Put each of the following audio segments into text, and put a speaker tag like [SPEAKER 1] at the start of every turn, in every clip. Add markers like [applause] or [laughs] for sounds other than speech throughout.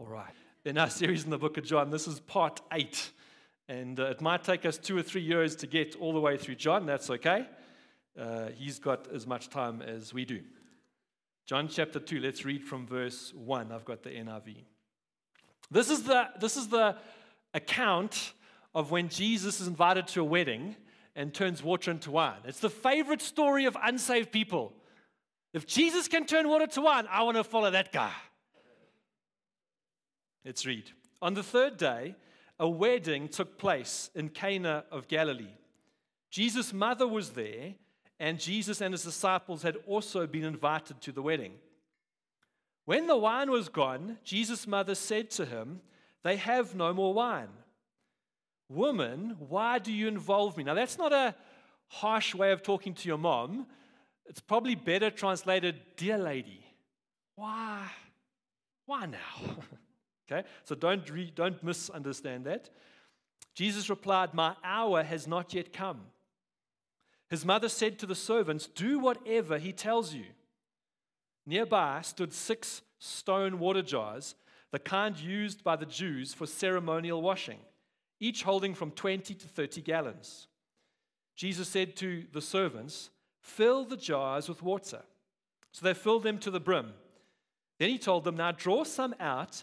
[SPEAKER 1] All right. In our series in the book of John, this is part eight. And uh, it might take us two or three years to get all the way through John. That's okay. Uh, he's got as much time as we do. John chapter 2, let's read from verse 1. I've got the NIV. This is the, this is the account of when Jesus is invited to a wedding and turns water into wine. It's the favorite story of unsaved people. If Jesus can turn water to wine, I want to follow that guy. Let's read. On the third day, a wedding took place in Cana of Galilee. Jesus' mother was there, and Jesus and his disciples had also been invited to the wedding. When the wine was gone, Jesus' mother said to him, They have no more wine. Woman, why do you involve me? Now, that's not a harsh way of talking to your mom. It's probably better translated, Dear lady, why? Why now? [laughs] Okay? So don't, re- don't misunderstand that. Jesus replied, My hour has not yet come. His mother said to the servants, Do whatever he tells you. Nearby stood six stone water jars, the kind used by the Jews for ceremonial washing, each holding from 20 to 30 gallons. Jesus said to the servants, Fill the jars with water. So they filled them to the brim. Then he told them, Now draw some out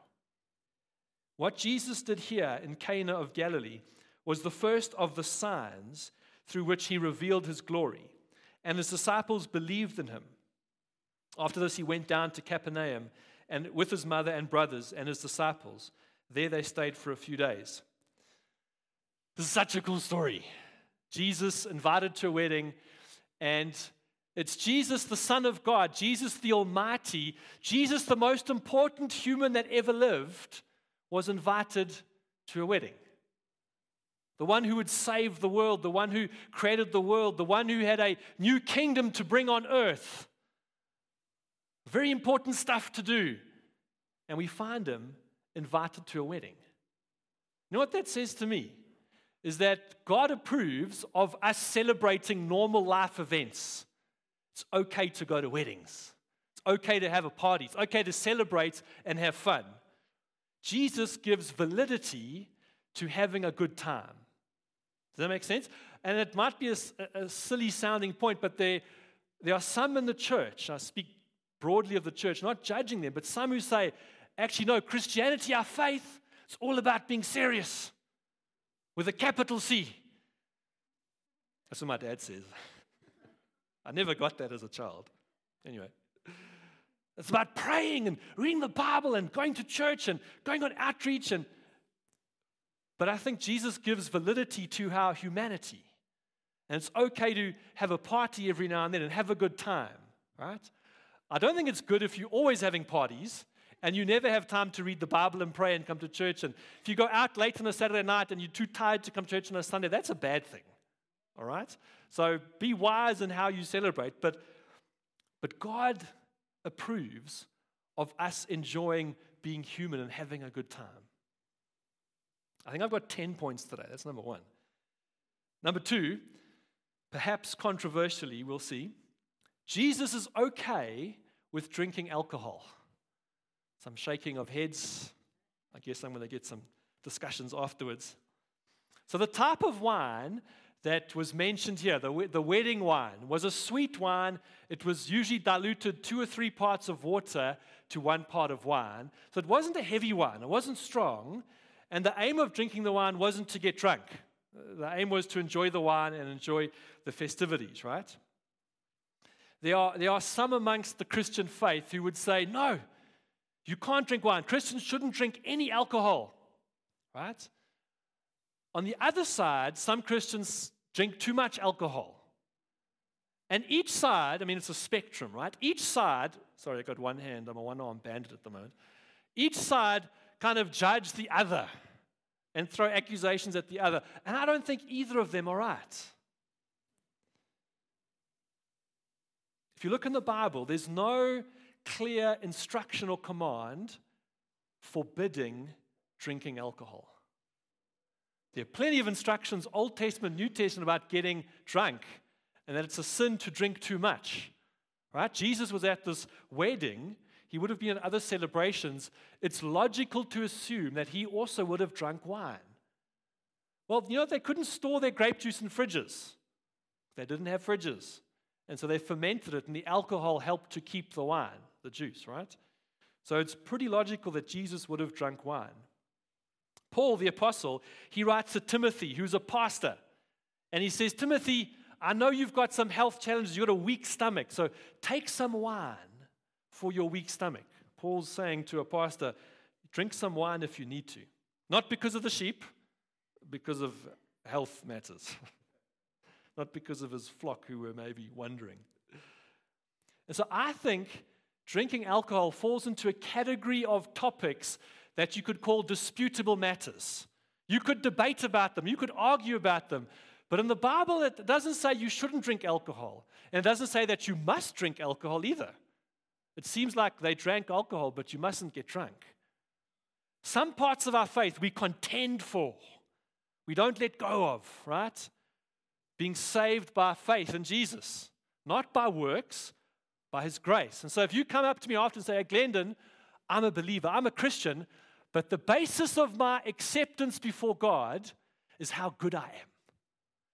[SPEAKER 1] What Jesus did here in Cana of Galilee was the first of the signs through which he revealed his glory, and his disciples believed in him. After this, he went down to Capernaum and with his mother and brothers and his disciples. There they stayed for a few days. This is such a cool story. Jesus invited to a wedding, and it's Jesus, the Son of God, Jesus the Almighty, Jesus, the most important human that ever lived, was invited to a wedding. The one who would save the world, the one who created the world, the one who had a new kingdom to bring on earth. Very important stuff to do. And we find him invited to a wedding. You know what that says to me? Is that God approves of us celebrating normal life events. It's okay to go to weddings. It's okay to have a party. It's okay to celebrate and have fun. Jesus gives validity to having a good time. Does that make sense? And it might be a, a silly sounding point, but there, there are some in the church, I speak broadly of the church, not judging them, but some who say, actually, no, Christianity, our faith, it's all about being serious with a capital C. That's what my dad says. [laughs] I never got that as a child. Anyway. It's about praying and reading the Bible and going to church and going on outreach. And, but I think Jesus gives validity to our humanity. And it's okay to have a party every now and then and have a good time, right? I don't think it's good if you're always having parties and you never have time to read the Bible and pray and come to church. And if you go out late on a Saturday night and you're too tired to come to church on a Sunday, that's a bad thing. All right? So be wise in how you celebrate. But, but God approves of us enjoying being human and having a good time. I think I've got 10 points today. That's number one. Number two, perhaps controversially, we'll see, Jesus is okay with drinking alcohol. Some shaking of heads. I guess I'm going to get some discussions afterwards. So, the type of wine that was mentioned here, the, the wedding wine, was a sweet wine. It was usually diluted two or three parts of water to one part of wine. So it wasn't a heavy wine, it wasn't strong. And the aim of drinking the wine wasn't to get drunk. The aim was to enjoy the wine and enjoy the festivities, right? There are, there are some amongst the Christian faith who would say, no, you can't drink wine. Christians shouldn't drink any alcohol, right? On the other side, some Christians drink too much alcohol. And each side, I mean, it's a spectrum, right? Each side, sorry, I got one hand, I'm a one arm bandit at the moment. Each side kind of judge the other. and throw accusations at the other. And I don't think either of them are right. If you look in the Bible, there's no clear instruction or command forbidding drinking alcohol. There are plenty of instructions, Old Testament, New Testament, about getting drunk and that it's a sin to drink too much. Right? Jesus was at this wedding. He would have been at other celebrations. It's logical to assume that he also would have drunk wine. Well, you know, they couldn't store their grape juice in fridges. They didn't have fridges. And so they fermented it, and the alcohol helped to keep the wine, the juice, right? So it's pretty logical that Jesus would have drunk wine. Paul, the apostle, he writes to Timothy, who's a pastor, and he says, Timothy, I know you've got some health challenges, you've got a weak stomach, so take some wine for your weak stomach. Paul's saying to a pastor, drink some wine if you need to. Not because of the sheep, because of health matters. [laughs] Not because of his flock who were maybe wondering. And so I think drinking alcohol falls into a category of topics that you could call disputable matters. You could debate about them, you could argue about them. But in the Bible, it doesn't say you shouldn't drink alcohol. And it doesn't say that you must drink alcohol either. It seems like they drank alcohol, but you mustn't get drunk. Some parts of our faith we contend for, we don't let go of, right? Being saved by faith in Jesus, not by works, by His grace. And so if you come up to me after and say, hey, Glendon, I'm a believer, I'm a Christian, but the basis of my acceptance before God is how good I am,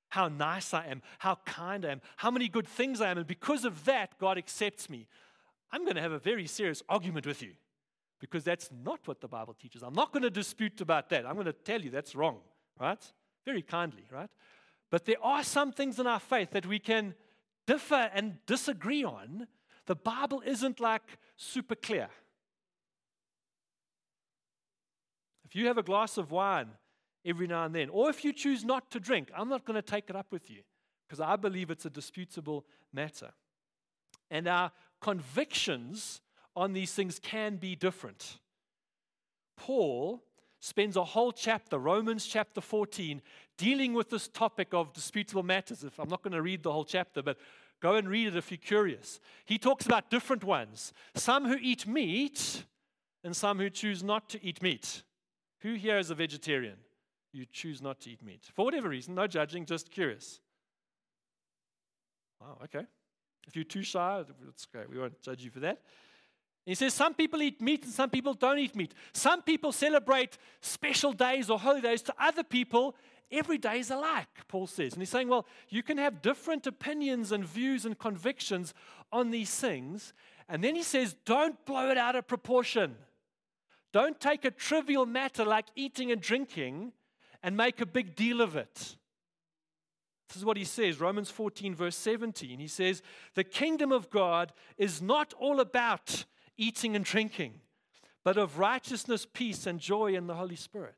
[SPEAKER 1] how nice I am, how kind I am, how many good things I am. And because of that, God accepts me. I'm going to have a very serious argument with you because that's not what the Bible teaches. I'm not going to dispute about that. I'm going to tell you that's wrong, right? Very kindly, right? But there are some things in our faith that we can differ and disagree on. The Bible isn't like super clear. If you have a glass of wine every now and then, or if you choose not to drink, I'm not going to take it up with you because I believe it's a disputable matter. And our convictions on these things can be different. Paul spends a whole chapter, Romans chapter 14, dealing with this topic of disputable matters. If I'm not going to read the whole chapter, but go and read it if you're curious. He talks about different ones some who eat meat and some who choose not to eat meat. Who here is a vegetarian? You choose not to eat meat. For whatever reason, no judging, just curious. Wow, okay. If you're too shy, that's great. We won't judge you for that. he says some people eat meat and some people don't eat meat. Some people celebrate special days or holidays. To other people, every day is alike, Paul says. And he's saying, well, you can have different opinions and views and convictions on these things. And then he says, don't blow it out of proportion. Don't take a trivial matter like eating and drinking and make a big deal of it. This is what he says, Romans 14, verse 17. He says, The kingdom of God is not all about eating and drinking, but of righteousness, peace, and joy in the Holy Spirit.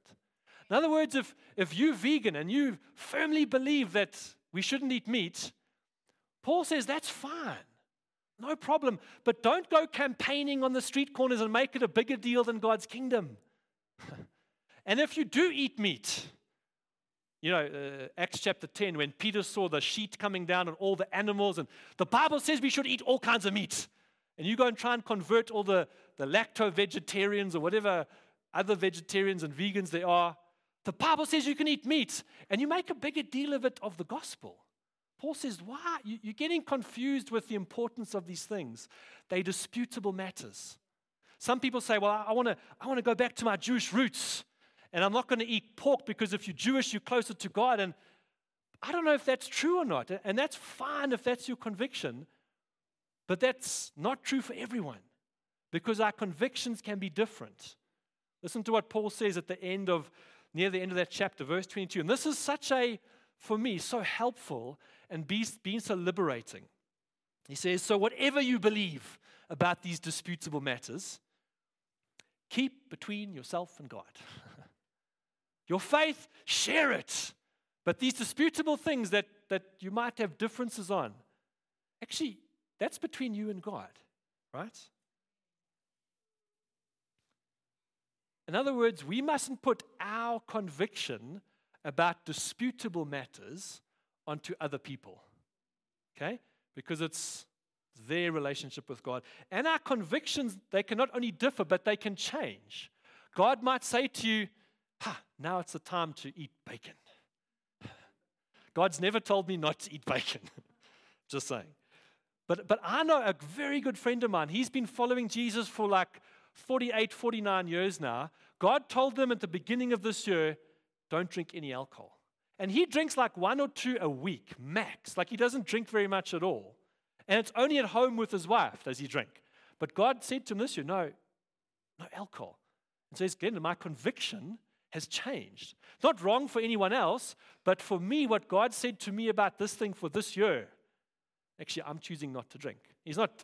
[SPEAKER 1] In other words, if, if you're vegan and you firmly believe that we shouldn't eat meat, Paul says that's fine. No problem. But don't go campaigning on the street corners and make it a bigger deal than God's kingdom. [laughs] and if you do eat meat, you know, uh, Acts chapter 10, when Peter saw the sheet coming down and all the animals, and the Bible says we should eat all kinds of meat. And you go and try and convert all the, the lacto vegetarians or whatever other vegetarians and vegans there are. The Bible says you can eat meat, and you make a bigger deal of it of the gospel. Paul says, Why? You're getting confused with the importance of these things. They're disputable matters. Some people say, Well, I want to I wanna go back to my Jewish roots, and I'm not going to eat pork because if you're Jewish, you're closer to God. And I don't know if that's true or not. And that's fine if that's your conviction, but that's not true for everyone because our convictions can be different. Listen to what Paul says at the end of, near the end of that chapter, verse 22. And this is such a, for me, so helpful and be, being so liberating. He says, So, whatever you believe about these disputable matters, keep between yourself and God. [laughs] Your faith, share it. But these disputable things that, that you might have differences on, actually, that's between you and God, right? In other words, we mustn't put our conviction about disputable matters onto other people. Okay? Because it's their relationship with God. And our convictions, they can not only differ, but they can change. God might say to you, Ha, now it's the time to eat bacon. [sighs] God's never told me not to eat bacon. [laughs] Just saying. But, but I know a very good friend of mine. He's been following Jesus for like 48, 49 years now. God told them at the beginning of this year, don't drink any alcohol. And he drinks like one or two a week, max. Like he doesn't drink very much at all. And it's only at home with his wife does he drink. But God said to him this year, no, no alcohol. And says, Glenn, my conviction has changed. Not wrong for anyone else, but for me, what God said to me about this thing for this year, actually, I'm choosing not to drink. He's not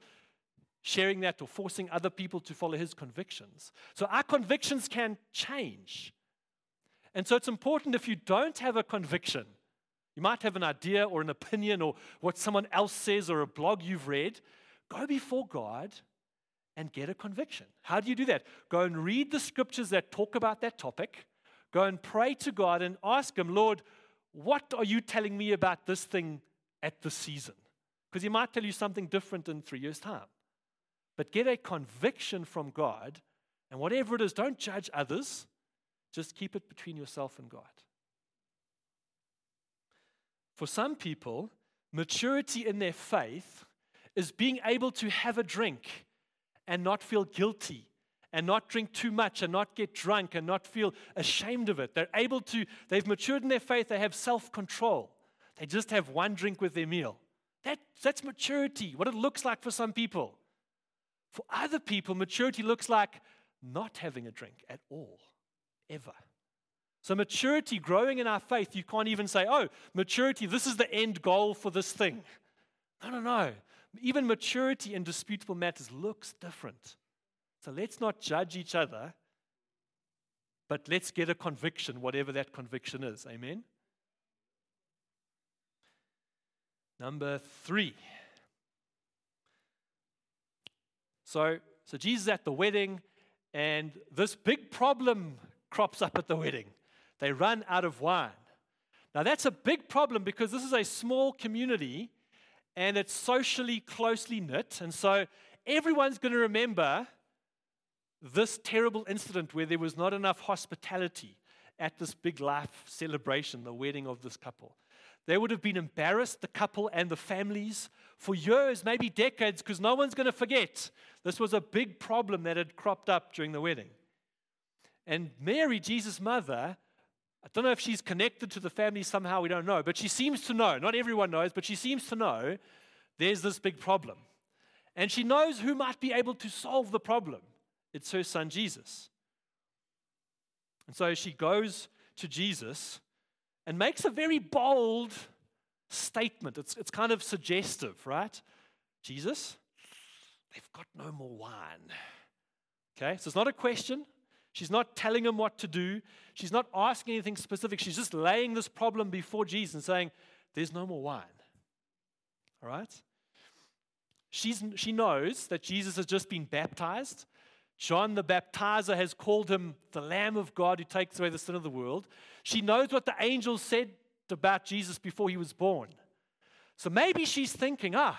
[SPEAKER 1] sharing that or forcing other people to follow his convictions. So our convictions can change. And so it's important if you don't have a conviction, you might have an idea or an opinion or what someone else says or a blog you've read, go before God and get a conviction. How do you do that? Go and read the scriptures that talk about that topic. Go and pray to God and ask Him, Lord, what are you telling me about this thing at the season? Because He might tell you something different in three years' time. But get a conviction from God, and whatever it is, don't judge others. Just keep it between yourself and God. For some people, maturity in their faith is being able to have a drink and not feel guilty and not drink too much and not get drunk and not feel ashamed of it. They're able to, they've matured in their faith, they have self control. They just have one drink with their meal. That, that's maturity, what it looks like for some people. For other people, maturity looks like not having a drink at all, ever. So, maturity, growing in our faith, you can't even say, oh, maturity, this is the end goal for this thing. No, no, no. Even maturity in disputable matters looks different. So, let's not judge each other, but let's get a conviction, whatever that conviction is. Amen? Number three. So, so Jesus at the wedding, and this big problem crops up at the wedding. They run out of wine. Now, that's a big problem because this is a small community and it's socially closely knit. And so everyone's going to remember this terrible incident where there was not enough hospitality at this big life celebration, the wedding of this couple. They would have been embarrassed, the couple and the families, for years, maybe decades, because no one's going to forget. This was a big problem that had cropped up during the wedding. And Mary, Jesus' mother, I don't know if she's connected to the family somehow, we don't know, but she seems to know. Not everyone knows, but she seems to know there's this big problem. And she knows who might be able to solve the problem. It's her son Jesus. And so she goes to Jesus and makes a very bold statement. It's, it's kind of suggestive, right? Jesus, they've got no more wine. Okay, so it's not a question, She's not telling him what to do. She's not asking anything specific. She's just laying this problem before Jesus and saying, There's no more wine. All right? She's, she knows that Jesus has just been baptized. John the baptizer has called him the Lamb of God who takes away the sin of the world. She knows what the angels said about Jesus before he was born. So maybe she's thinking, ah,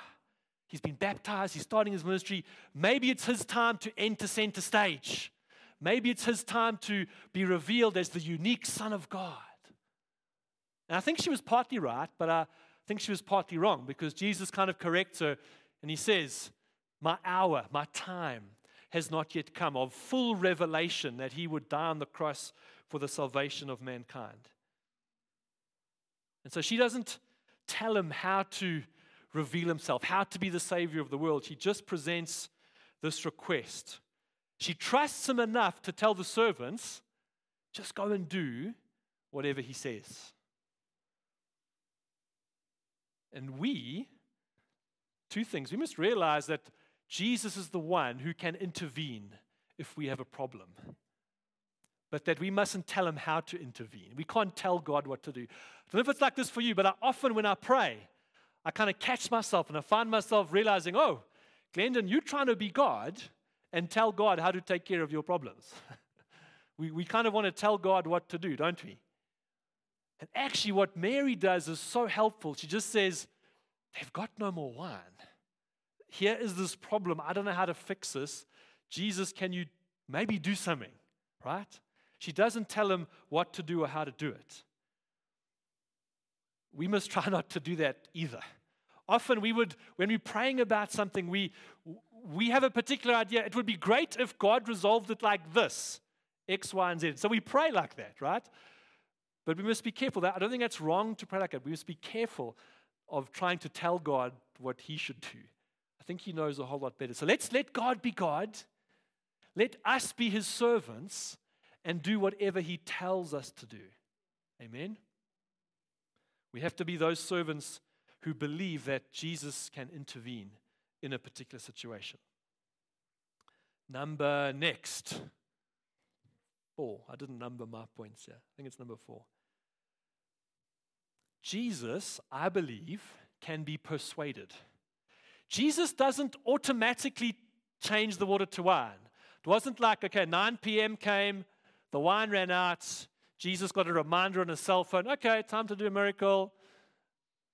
[SPEAKER 1] he's been baptized, he's starting his ministry. Maybe it's his time to enter center stage. Maybe it's his time to be revealed as the unique Son of God. And I think she was partly right, but I think she was partly wrong because Jesus kind of corrects her and he says, My hour, my time has not yet come of full revelation that he would die on the cross for the salvation of mankind. And so she doesn't tell him how to reveal himself, how to be the Savior of the world. She just presents this request she trusts him enough to tell the servants, just go and do whatever he says. And we, two things, we must realize that Jesus is the one who can intervene if we have a problem. But that we mustn't tell him how to intervene. We can't tell God what to do. I don't know if it's like this for you, but I often when I pray, I kind of catch myself and I find myself realizing, oh, Glendon, you're trying to be God and tell God how to take care of your problems. [laughs] We, we kind of want to tell God what to do, don't we? And actually, what Mary does is so helpful. She just says, They've got no more wine. Here is this problem. I don't know how to fix this. Jesus, can you maybe do something? Right? She doesn't tell him what to do or how to do it. We must [laughs] try not to do that either. Often we would, when we're praying about something, we, we have a particular idea. It would be great if God resolved it like this X, Y, and Z. So we pray like that, right? But we must be careful. I don't think that's wrong to pray like that. We must be careful of trying to tell God what He should do. I think He knows a whole lot better. So let's let God be God. Let us be His servants and do whatever He tells us to do. Amen. We have to be those servants who believe that Jesus can intervene in a particular situation. Number next. Four. I didn't number my points here. I think it's number four. Jesus, I believe, can be persuaded. Jesus doesn't automatically change the water to wine. It wasn't like, okay, 9 p.m. came, the wine ran out, Jesus got a reminder on his cell phone, okay, time to do a miracle.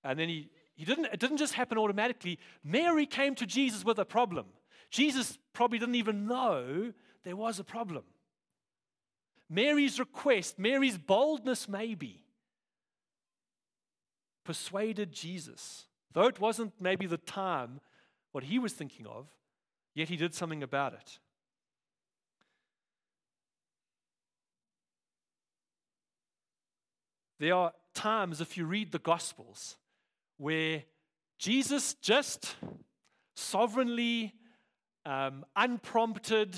[SPEAKER 1] And then he, he didn't, it didn't just happen automatically. Mary came to Jesus with a problem. Jesus probably didn't even know there was a problem. Mary's request, Mary's boldness, maybe, persuaded Jesus. Though it wasn't maybe the time what he was thinking of, yet he did something about it. There are times, if you read the Gospels, where Jesus just sovereignly, um, unprompted,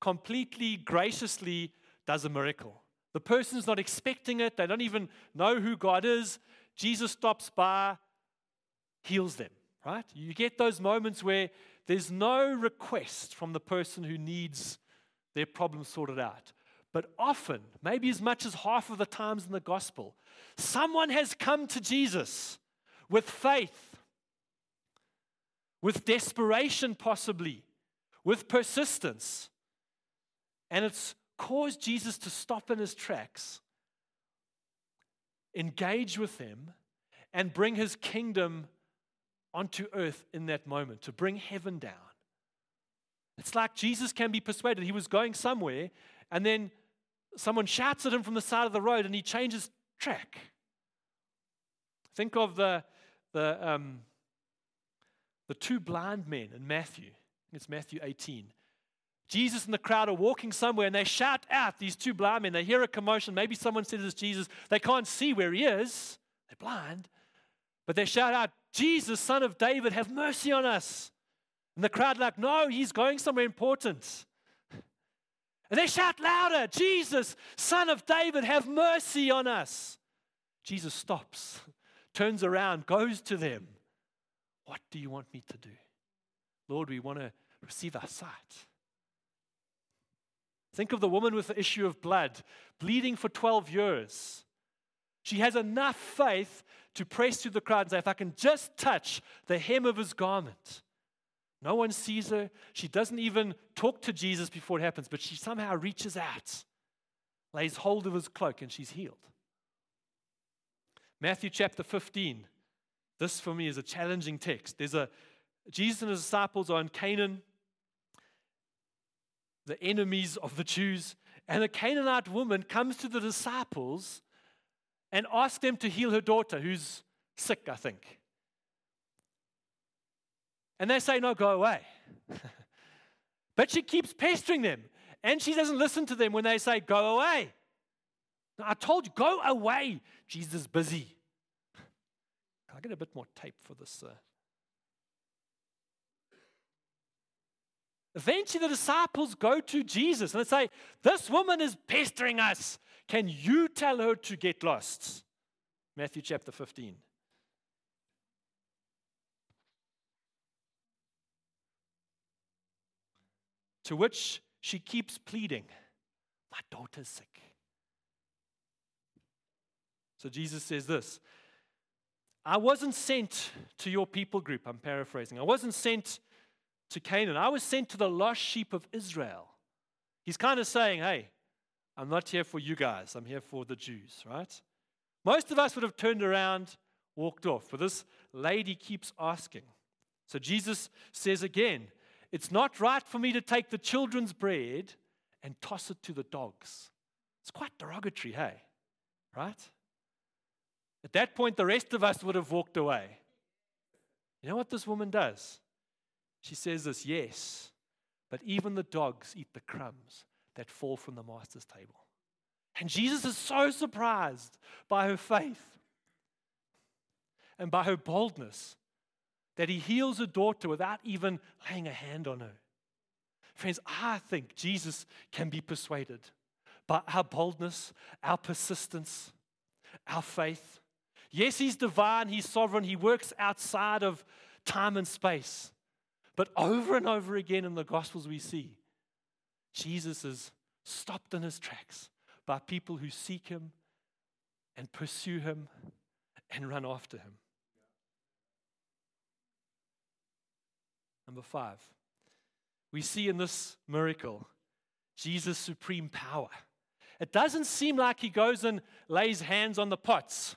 [SPEAKER 1] completely graciously does a miracle. The person's not expecting it, they don't even know who God is. Jesus stops by, heals them, right? You get those moments where there's no request from the person who needs their problem sorted out. But often, maybe as much as half of the times in the gospel, someone has come to Jesus with faith, with desperation, possibly, with persistence. And it's caused Jesus to stop in his tracks engage with them, and bring his kingdom onto earth in that moment, to bring heaven down. It's like Jesus can be persuaded. He was going somewhere, and then someone shouts at him from the side of the road, and he changes track. Think of the, the, um, the two blind men in Matthew. It's Matthew 18. Jesus and the crowd are walking somewhere and they shout out, these two blind men. They hear a commotion. Maybe someone says it's Jesus. They can't see where he is, they're blind. But they shout out, Jesus, son of David, have mercy on us. And the crowd, like, no, he's going somewhere important. And they shout louder, Jesus, son of David, have mercy on us. Jesus stops, turns around, goes to them. What do you want me to do? Lord, we want to receive our sight. Think of the woman with the issue of blood, bleeding for 12 years. She has enough faith to press through the crowd and say, If I can just touch the hem of his garment. No one sees her. She doesn't even talk to Jesus before it happens, but she somehow reaches out, lays hold of his cloak, and she's healed. Matthew chapter 15. This for me is a challenging text. There's a Jesus and his disciples are in Canaan the enemies of the Jews. And a Canaanite woman comes to the disciples and asks them to heal her daughter, who's sick, I think. And they say, No, go away. [laughs] but she keeps pestering them. And she doesn't listen to them when they say, Go away. I told you, go away. Jesus busy. [laughs] Can I get a bit more tape for this? Eventually, the disciples go to Jesus and they say, This woman is pestering us. Can you tell her to get lost? Matthew chapter 15. To which she keeps pleading, My daughter's sick. So Jesus says this I wasn't sent to your people group. I'm paraphrasing. I wasn't sent to Canaan. I was sent to the lost sheep of Israel. He's kind of saying, hey, I'm not here for you guys, I'm here for the Jews, right? Most of us would have turned around, walked off, but this lady keeps asking. So Jesus says again, It's not right for me to take the children's bread and toss it to the dogs. It's quite derogatory, hey? Right? At that point, the rest of us would have walked away. You know what this woman does? She says this, Yes, but even the dogs eat the crumbs that fall from the master's table. And Jesus is so surprised by her faith and by her boldness that he heals her daughter without even laying a hand on her. Friends, I think Jesus can be persuaded by our boldness, our persistence, our faith. Yes, he's divine, he's sovereign, he works outside of time and space. But over and over again in the Gospels, we see Jesus is stopped in his tracks by people who seek him and pursue him and run after him. Number five, we see in this miracle Jesus' supreme power. It doesn't seem like he goes and lays hands on the pots.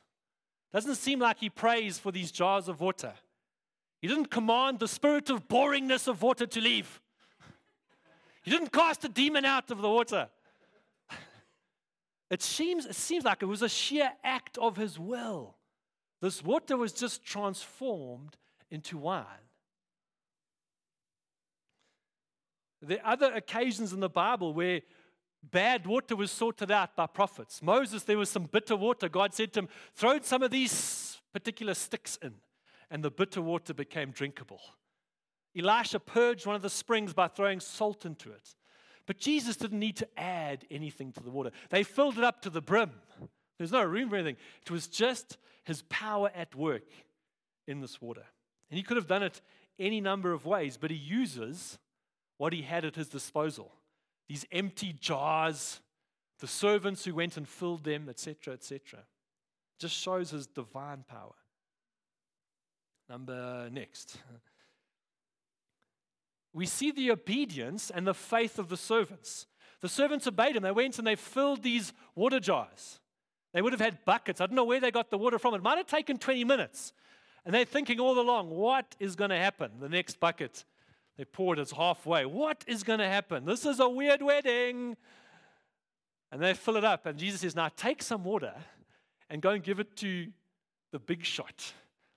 [SPEAKER 1] Doesn't seem like he prays for these jars of water. He didn't command the spirit of boringness of water to leave. He didn't cast a demon out of the water. It seems, it seems like it was a sheer act of his will. This water was just transformed into wine. There are other occasions in the Bible where bad water was sorted out by prophets. Moses, there was some bitter water. God said to him, Throw some of these particular sticks in, and the bitter water became drinkable. Elisha purged one of the springs by throwing salt into it. But Jesus didn't need to add anything to the water, they filled it up to the brim. There's no room for anything. It was just his power at work in this water. And he could have done it any number of ways, but he uses what he had at his disposal these empty jars, the servants who went and filled them, etc., etc. Just shows his divine power. Number next. [laughs] We see the obedience and the faith of the servants. The servants obeyed him. They went and they filled these water jars. They would have had buckets. I don't know where they got the water from. It might have taken 20 minutes. And they're thinking all along, what is going to happen? The next bucket they poured it halfway. What is going to happen? This is a weird wedding. And they fill it up. And Jesus says, Now take some water and go and give it to the big shot,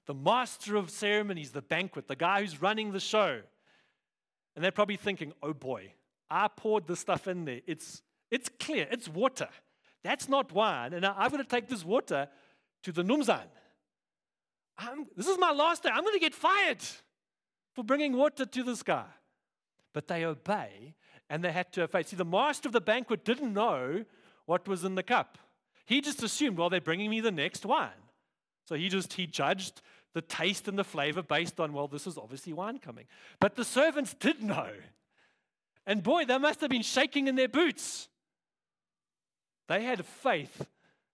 [SPEAKER 1] the master of ceremonies, the banquet, the guy who's running the show. And they're probably thinking, Oh boy, I poured this stuff in there. It's, it's clear, it's water. That's not wine. And I've got to take this water to the Numzan. I'm, this is my last day. I'm going to get fired for bringing water to this guy. But they obey and they had to have faith. See, the master of the banquet didn't know what was in the cup. He just assumed, well, they're bringing me the next wine. So he just, he judged the taste and the flavor based on, well, this is obviously wine coming. But the servants did know. And boy, they must have been shaking in their boots. They had faith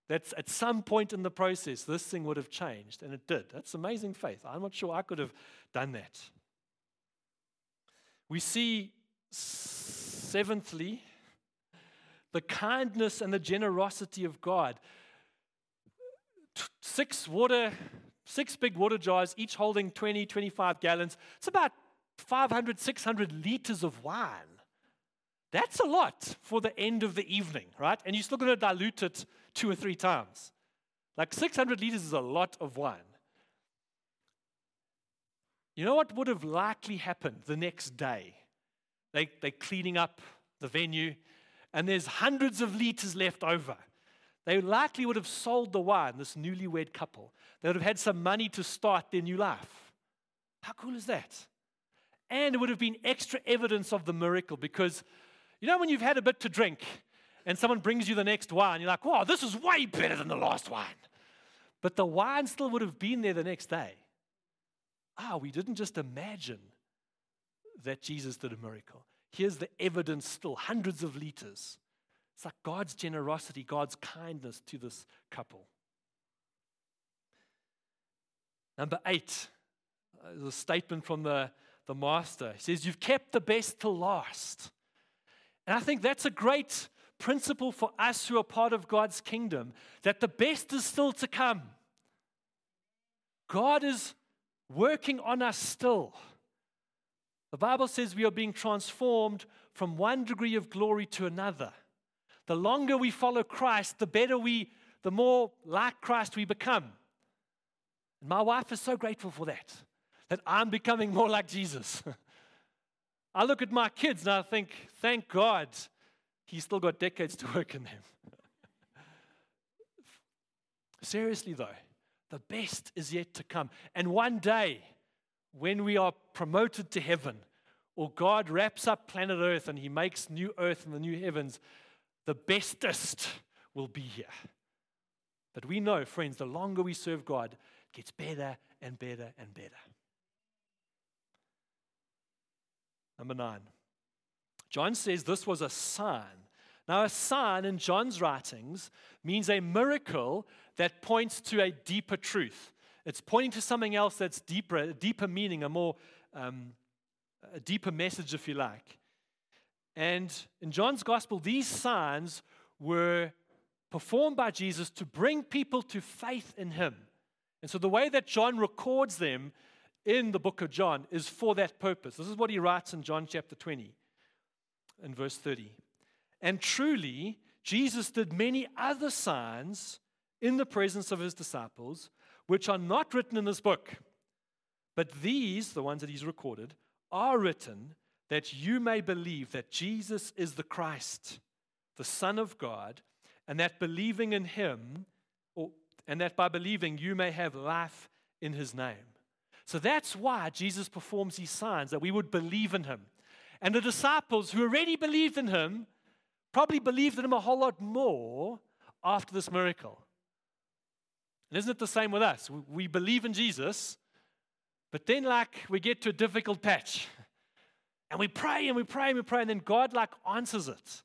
[SPEAKER 1] that at some point in the process, this thing would have changed, and it did. That's amazing faith. I'm not sure I could have done that. We see, seventhly, the kindness and the generosity of God. Six water, six big water jars, each holding 20, 25 gallons. It's about 500, 600 liters of wine. That's a lot for the end of the evening, right? And you're still going to dilute it two or three times. Like 600 liters is a lot of wine. You know what would have likely happened the next day? They, they're cleaning up the venue, and there's hundreds of liters left over. They likely would have sold the wine, this newlywed couple. They would have had some money to start their new life. How cool is that? And it would have been extra evidence of the miracle because, you know, when you've had a bit to drink and someone brings you the next wine, you're like, wow, this is way better than the last wine. But the wine still would have been there the next day ah, we didn't just imagine that Jesus did a miracle. Here's the evidence still, hundreds of liters. It's like God's generosity, God's kindness to this couple. Number eight, uh, a statement from the, the master. He says, You've kept the best till last. And I think that's a great principle for us who are part of God's kingdom that the best is still to come. God is working on us still. The Bible says we are being transformed from one degree of glory to another. The longer we follow Christ, the better we, the more like Christ we become. And my wife is so grateful for that, that I'm becoming more like Jesus. [laughs] I look at my kids and I think, thank God he's still got decades to work in them. [laughs] Seriously, though, the best is yet to come. And one day, when we are promoted to heaven, or God wraps up planet Earth and He makes new earth and the new heavens, the bestest will be here. But we know, friends, the longer we serve God, it gets better and better and better. Number nine. John says this was a sign. Now, a sign in John's writings means a miracle that points to a deeper truth. It's pointing to something else that's deeper, a deeper meaning, a more um, a deeper message, if you like. And in John's gospel, these signs were performed by Jesus to bring people to faith in him. And so the way that John records them in the book of John is for that purpose. This is what he writes in John chapter 20 and verse 30. And truly, Jesus did many other signs in the presence of his disciples, which are not written in this book. But these, the ones that he's recorded, are written that you may believe that Jesus is the Christ, the Son of God, and that believing in him, or, and that by believing you may have life in his name. So that's why Jesus performs these signs, that we would believe in him. And the disciples who already believed in him probably believed in him a whole lot more after this miracle. And isn't it the same with us? We believe in Jesus, but then, like, we get to a difficult patch. [laughs] And we pray and we pray and we pray, and then God, like, answers it.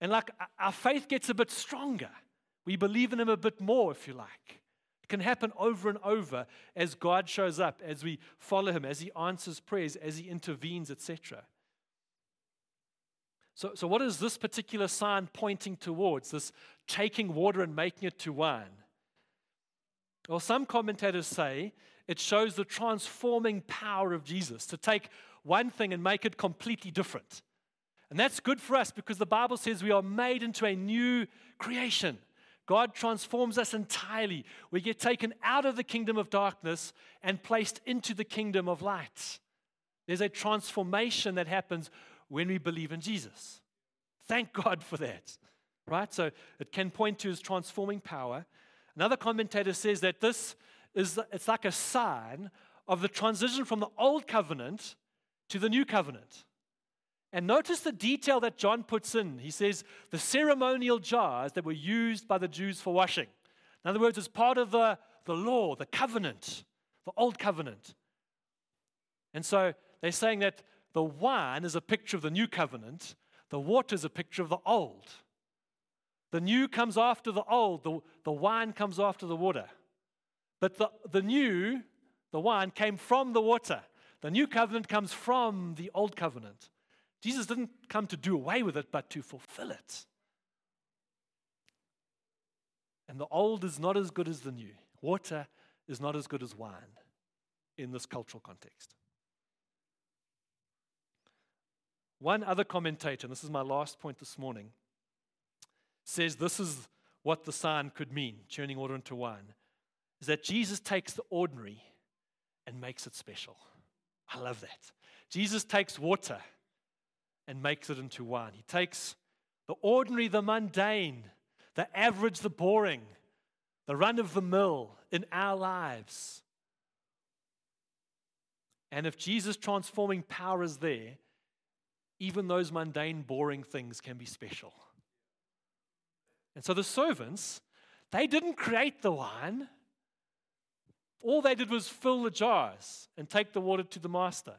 [SPEAKER 1] And, like, our faith gets a bit stronger. We believe in Him a bit more, if you like. It can happen over and over as God shows up, as we follow Him, as He answers prayers, as He intervenes, etc. So, so, what is this particular sign pointing towards? This taking water and making it to wine? Well, some commentators say it shows the transforming power of Jesus to take one thing and make it completely different. And that's good for us because the Bible says we are made into a new creation. God transforms us entirely. We get taken out of the kingdom of darkness and placed into the kingdom of light. There's a transformation that happens when we believe in Jesus. Thank [laughs] God for that. Right? So it can point to his transforming power. Another commentator says that this is it's like a sign of the transition from the old covenant to the new covenant. And notice the detail that John puts in. He says the ceremonial jars that were used by the Jews for washing. In other words, it's part of the, the law, the covenant, the old covenant. And so they're saying that the wine is a picture of the new covenant, the water is a picture of the old. The new comes after the old, the, the wine comes after the water. But the, the new, the wine, came from the water. The new covenant comes from the old covenant. Jesus didn't come to do away with it, but to fulfill it. And the old is not as good as the new. Water is not as good as wine in this cultural context. One other commentator, and this is my last point this morning, says this is what the sign could mean turning water into wine is that Jesus takes the ordinary and makes it special. I love that. Jesus takes water and makes it into wine. He takes the ordinary, the mundane, the average, the boring, the run of the mill in our lives. And if Jesus' transforming power is there, even those mundane, boring things can be special. And so the servants, they didn't create the wine, all they did was fill the jars and take the water to the master.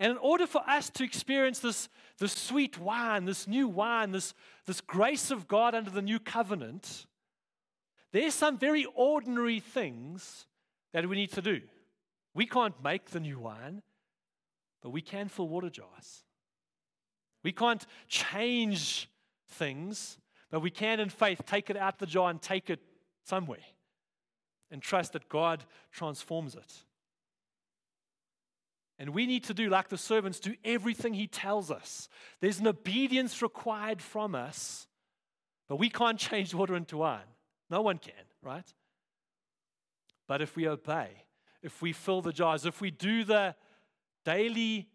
[SPEAKER 1] And in order for us to experience this, this sweet wine, this new wine, this, this grace of God under the new covenant, there's some very ordinary things that we need to do. We can't make the new wine, but we can fill water jars. We can't change things, but we can, in faith, take it out the jar and take it somewhere and trust that God transforms it. And we need to do, like the servants, do everything He tells us. There's an obedience required from us, but we can't change water into wine. No one can, right? But if we obey, if we fill the jars, if we do the daily,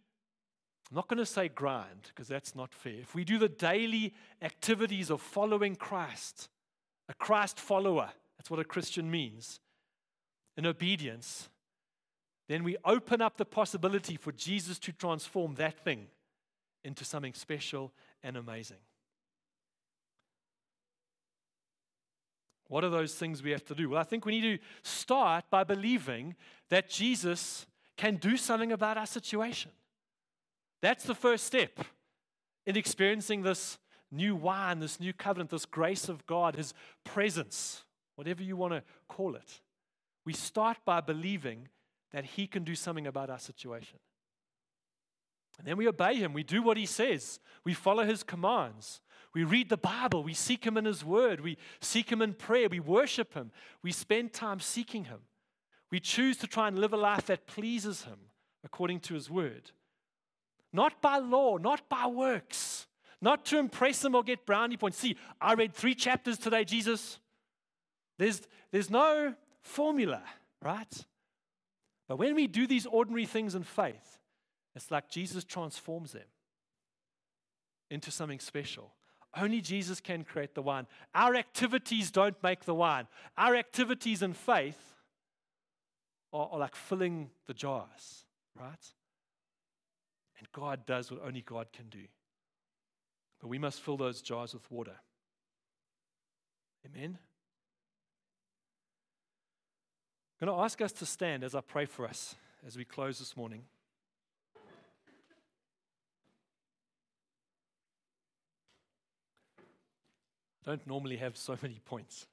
[SPEAKER 1] I'm not going to say grind because that's not fair. If we do the daily activities of following Christ, a Christ follower, that's what a Christian means, in obedience, then we open up the possibility for Jesus to transform that thing into something special and amazing. What are those things we have to do? Well, I think we need to start by believing that Jesus can do something about our situation. That's the first step in experiencing this new wine, this new covenant, this grace of God, His presence, whatever you want to call it. We start by believing that He can do something about our situation. And then we obey Him. We do what He says. We follow His commands. We read the Bible. We seek Him in His Word. We seek Him in prayer. We worship Him. We spend time seeking Him. We choose to try and live a life that pleases Him according to His Word. Not by law, not by works, not to impress Him or get brownie points. See, I read three chapters today, Jesus. There's, there's no formula, right? But when we do these ordinary things in faith, it's like Jesus transforms them into something special. Only Jesus can create the wine. Our activities don't make the wine. Our activities in faith are, are like filling the jars, right? And God does what only God can do. But we must fill those jars with water. Amen? I'm going to ask us to stand as I pray for us as we close this morning. Don't normally have so many points.